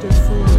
beautiful